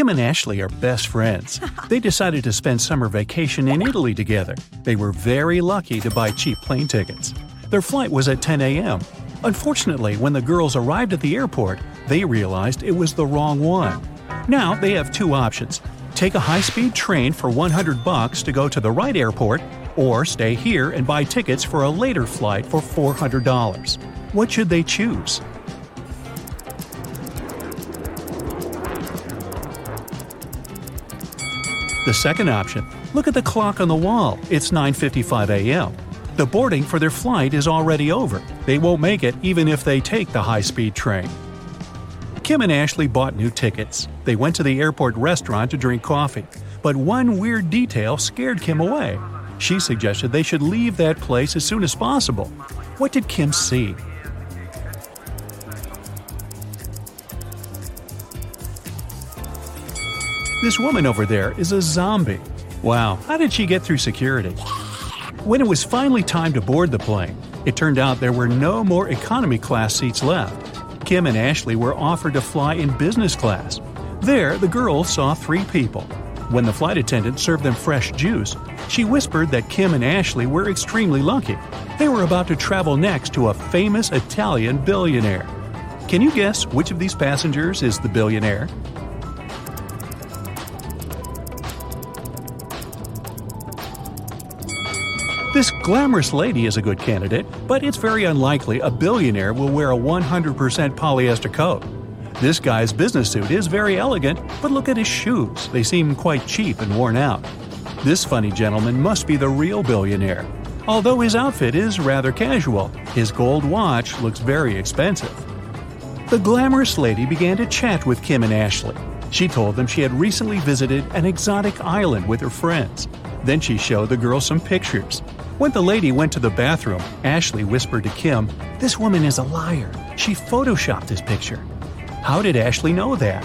Kim and Ashley are best friends. They decided to spend summer vacation in Italy together. They were very lucky to buy cheap plane tickets. Their flight was at 10 a.m. Unfortunately, when the girls arrived at the airport, they realized it was the wrong one. Now they have two options take a high speed train for 100 bucks to go to the right airport, or stay here and buy tickets for a later flight for $400. What should they choose? The second option look at the clock on the wall, it's 9.55 a.m. The boarding for their flight is already over. They won't make it even if they take the high speed train. Kim and Ashley bought new tickets. They went to the airport restaurant to drink coffee. But one weird detail scared Kim away. She suggested they should leave that place as soon as possible. What did Kim see? This woman over there is a zombie. Wow, how did she get through security? When it was finally time to board the plane, it turned out there were no more economy class seats left. Kim and Ashley were offered to fly in business class. There, the girls saw three people. When the flight attendant served them fresh juice, she whispered that Kim and Ashley were extremely lucky. They were about to travel next to a famous Italian billionaire. Can you guess which of these passengers is the billionaire? This glamorous lady is a good candidate, but it's very unlikely a billionaire will wear a 100% polyester coat. This guy's business suit is very elegant, but look at his shoes, they seem quite cheap and worn out. This funny gentleman must be the real billionaire. Although his outfit is rather casual, his gold watch looks very expensive. The glamorous lady began to chat with Kim and Ashley. She told them she had recently visited an exotic island with her friends. Then she showed the girls some pictures. When the lady went to the bathroom, Ashley whispered to Kim, This woman is a liar. She photoshopped this picture. How did Ashley know that?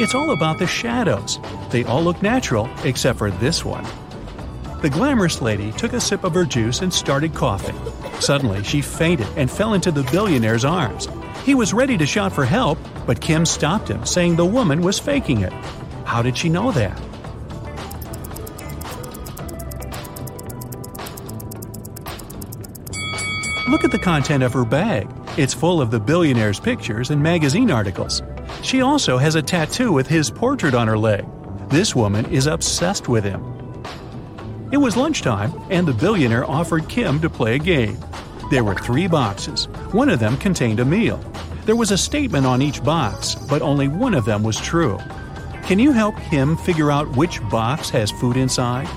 It's all about the shadows. They all look natural, except for this one. The glamorous lady took a sip of her juice and started coughing. Suddenly, she fainted and fell into the billionaire's arms. He was ready to shout for help, but Kim stopped him, saying the woman was faking it. How did she know that? Look at the content of her bag. It's full of the billionaire's pictures and magazine articles. She also has a tattoo with his portrait on her leg. This woman is obsessed with him. It was lunchtime, and the billionaire offered Kim to play a game. There were three boxes. One of them contained a meal. There was a statement on each box, but only one of them was true. Can you help Kim figure out which box has food inside?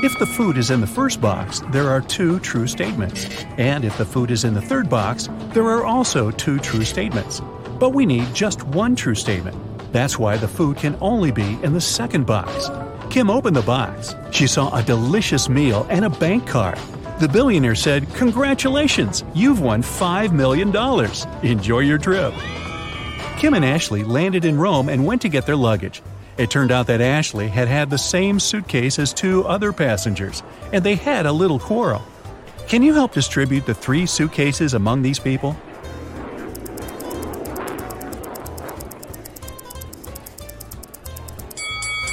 If the food is in the first box, there are two true statements. And if the food is in the third box, there are also two true statements. But we need just one true statement. That's why the food can only be in the second box. Kim opened the box. She saw a delicious meal and a bank card. The billionaire said, Congratulations, you've won $5 million. Enjoy your trip. Kim and Ashley landed in Rome and went to get their luggage. It turned out that Ashley had had the same suitcase as two other passengers, and they had a little quarrel. Can you help distribute the three suitcases among these people?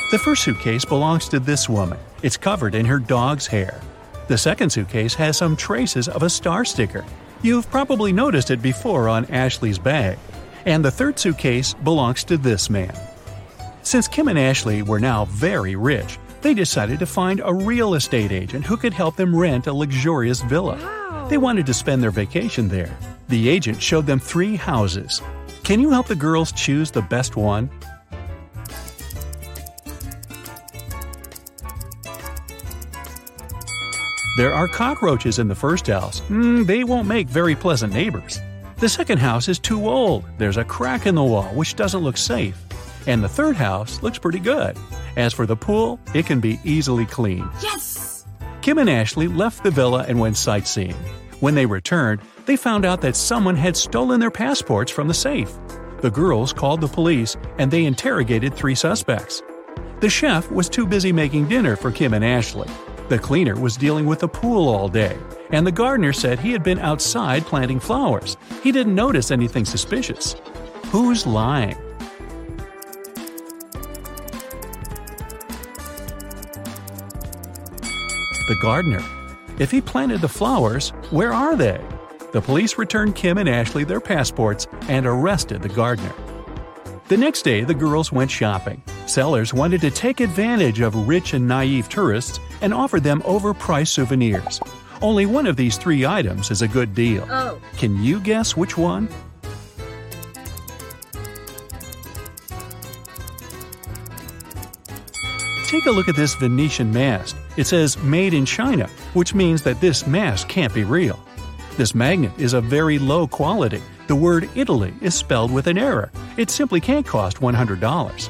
The first suitcase belongs to this woman. It's covered in her dog's hair. The second suitcase has some traces of a star sticker. You've probably noticed it before on Ashley's bag. And the third suitcase belongs to this man. Since Kim and Ashley were now very rich, they decided to find a real estate agent who could help them rent a luxurious villa. They wanted to spend their vacation there. The agent showed them three houses. Can you help the girls choose the best one? There are cockroaches in the first house. Mm, they won't make very pleasant neighbors. The second house is too old. There's a crack in the wall, which doesn't look safe. And the third house looks pretty good. As for the pool, it can be easily cleaned. Yes! Kim and Ashley left the villa and went sightseeing. When they returned, they found out that someone had stolen their passports from the safe. The girls called the police and they interrogated three suspects. The chef was too busy making dinner for Kim and Ashley. The cleaner was dealing with the pool all day, and the gardener said he had been outside planting flowers. He didn't notice anything suspicious. Who's lying? The gardener. If he planted the flowers, where are they? The police returned Kim and Ashley their passports and arrested the gardener. The next day, the girls went shopping. Sellers wanted to take advantage of rich and naive tourists and offered them overpriced souvenirs. Only one of these three items is a good deal. Oh. Can you guess which one? Take a look at this Venetian mask. It says made in China, which means that this mask can't be real. This magnet is of very low quality. The word Italy is spelled with an error. It simply can't cost $100.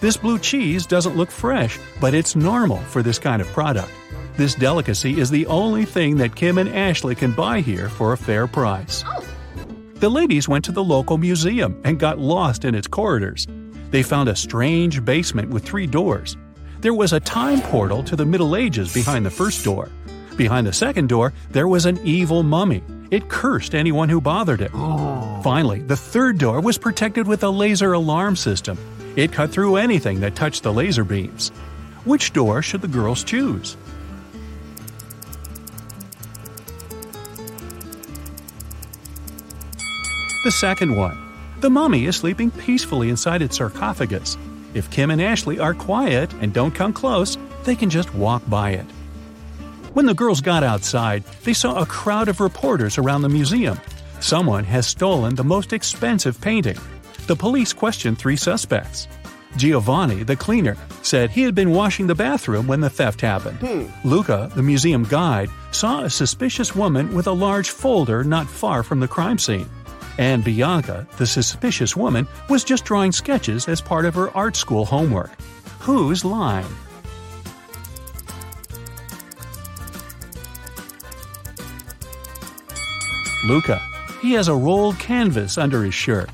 This blue cheese doesn't look fresh, but it's normal for this kind of product. This delicacy is the only thing that Kim and Ashley can buy here for a fair price. The ladies went to the local museum and got lost in its corridors. They found a strange basement with three doors. There was a time portal to the Middle Ages behind the first door. Behind the second door, there was an evil mummy. It cursed anyone who bothered it. Oh. Finally, the third door was protected with a laser alarm system. It cut through anything that touched the laser beams. Which door should the girls choose? The second one. The mummy is sleeping peacefully inside its sarcophagus. If Kim and Ashley are quiet and don't come close, they can just walk by it. When the girls got outside, they saw a crowd of reporters around the museum. Someone has stolen the most expensive painting. The police questioned three suspects. Giovanni, the cleaner, said he had been washing the bathroom when the theft happened. Hmm. Luca, the museum guide, saw a suspicious woman with a large folder not far from the crime scene. And Bianca, the suspicious woman, was just drawing sketches as part of her art school homework. Who's lying? Luca. He has a rolled canvas under his shirt.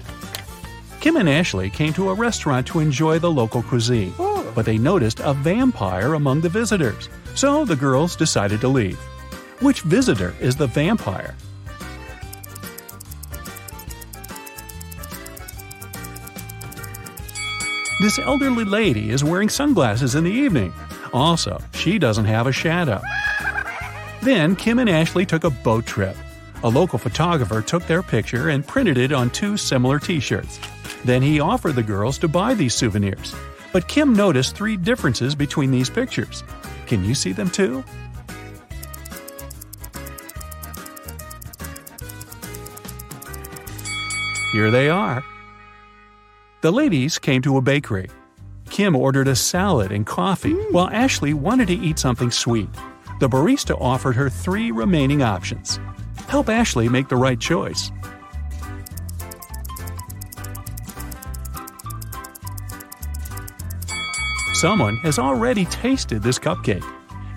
Kim and Ashley came to a restaurant to enjoy the local cuisine, oh. but they noticed a vampire among the visitors, so the girls decided to leave. Which visitor is the vampire? This elderly lady is wearing sunglasses in the evening. Also, she doesn't have a shadow. Then Kim and Ashley took a boat trip. A local photographer took their picture and printed it on two similar t shirts. Then he offered the girls to buy these souvenirs. But Kim noticed three differences between these pictures. Can you see them too? Here they are. The ladies came to a bakery. Kim ordered a salad and coffee, mm. while Ashley wanted to eat something sweet. The barista offered her three remaining options. Help Ashley make the right choice. Someone has already tasted this cupcake.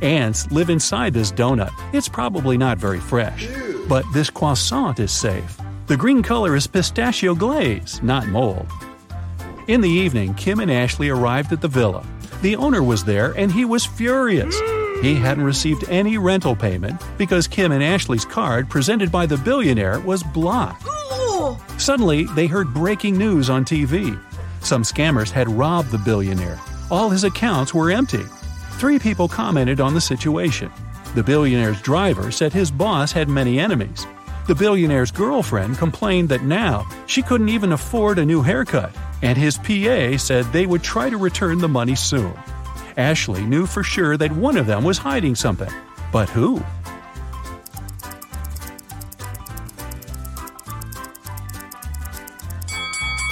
Ants live inside this donut. It's probably not very fresh. But this croissant is safe. The green color is pistachio glaze, not mold. In the evening, Kim and Ashley arrived at the villa. The owner was there and he was furious. He hadn't received any rental payment because Kim and Ashley's card presented by the billionaire was blocked. Suddenly, they heard breaking news on TV. Some scammers had robbed the billionaire. All his accounts were empty. Three people commented on the situation. The billionaire's driver said his boss had many enemies. The billionaire's girlfriend complained that now she couldn't even afford a new haircut, and his PA said they would try to return the money soon. Ashley knew for sure that one of them was hiding something. But who?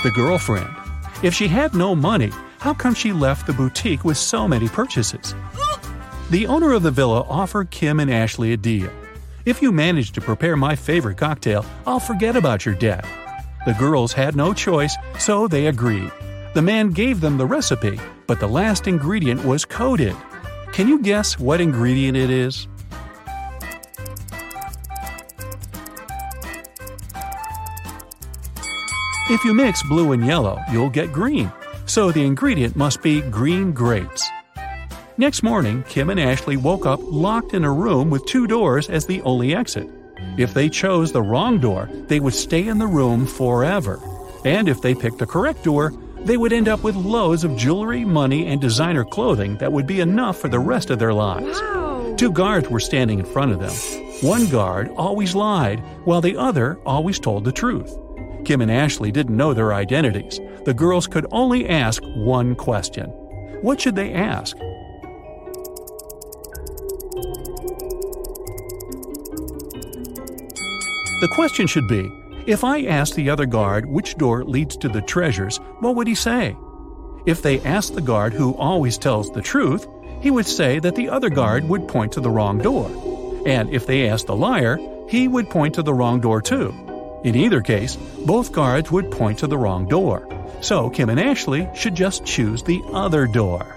The girlfriend. If she had no money, how come she left the boutique with so many purchases? The owner of the villa offered Kim and Ashley a deal. If you manage to prepare my favorite cocktail, I'll forget about your debt. The girls had no choice, so they agreed. The man gave them the recipe, but the last ingredient was coded. Can you guess what ingredient it is? If you mix blue and yellow, you'll get green, so the ingredient must be green grapes. Next morning, Kim and Ashley woke up locked in a room with two doors as the only exit. If they chose the wrong door, they would stay in the room forever. And if they picked the correct door, they would end up with loads of jewelry, money, and designer clothing that would be enough for the rest of their lives. Wow. Two guards were standing in front of them. One guard always lied, while the other always told the truth. Kim and Ashley didn't know their identities. The girls could only ask one question. What should they ask? The question should be If I asked the other guard which door leads to the treasures, what would he say? If they asked the guard who always tells the truth, he would say that the other guard would point to the wrong door. And if they asked the liar, he would point to the wrong door too. In either case, both guards would point to the wrong door. So Kim and Ashley should just choose the other door.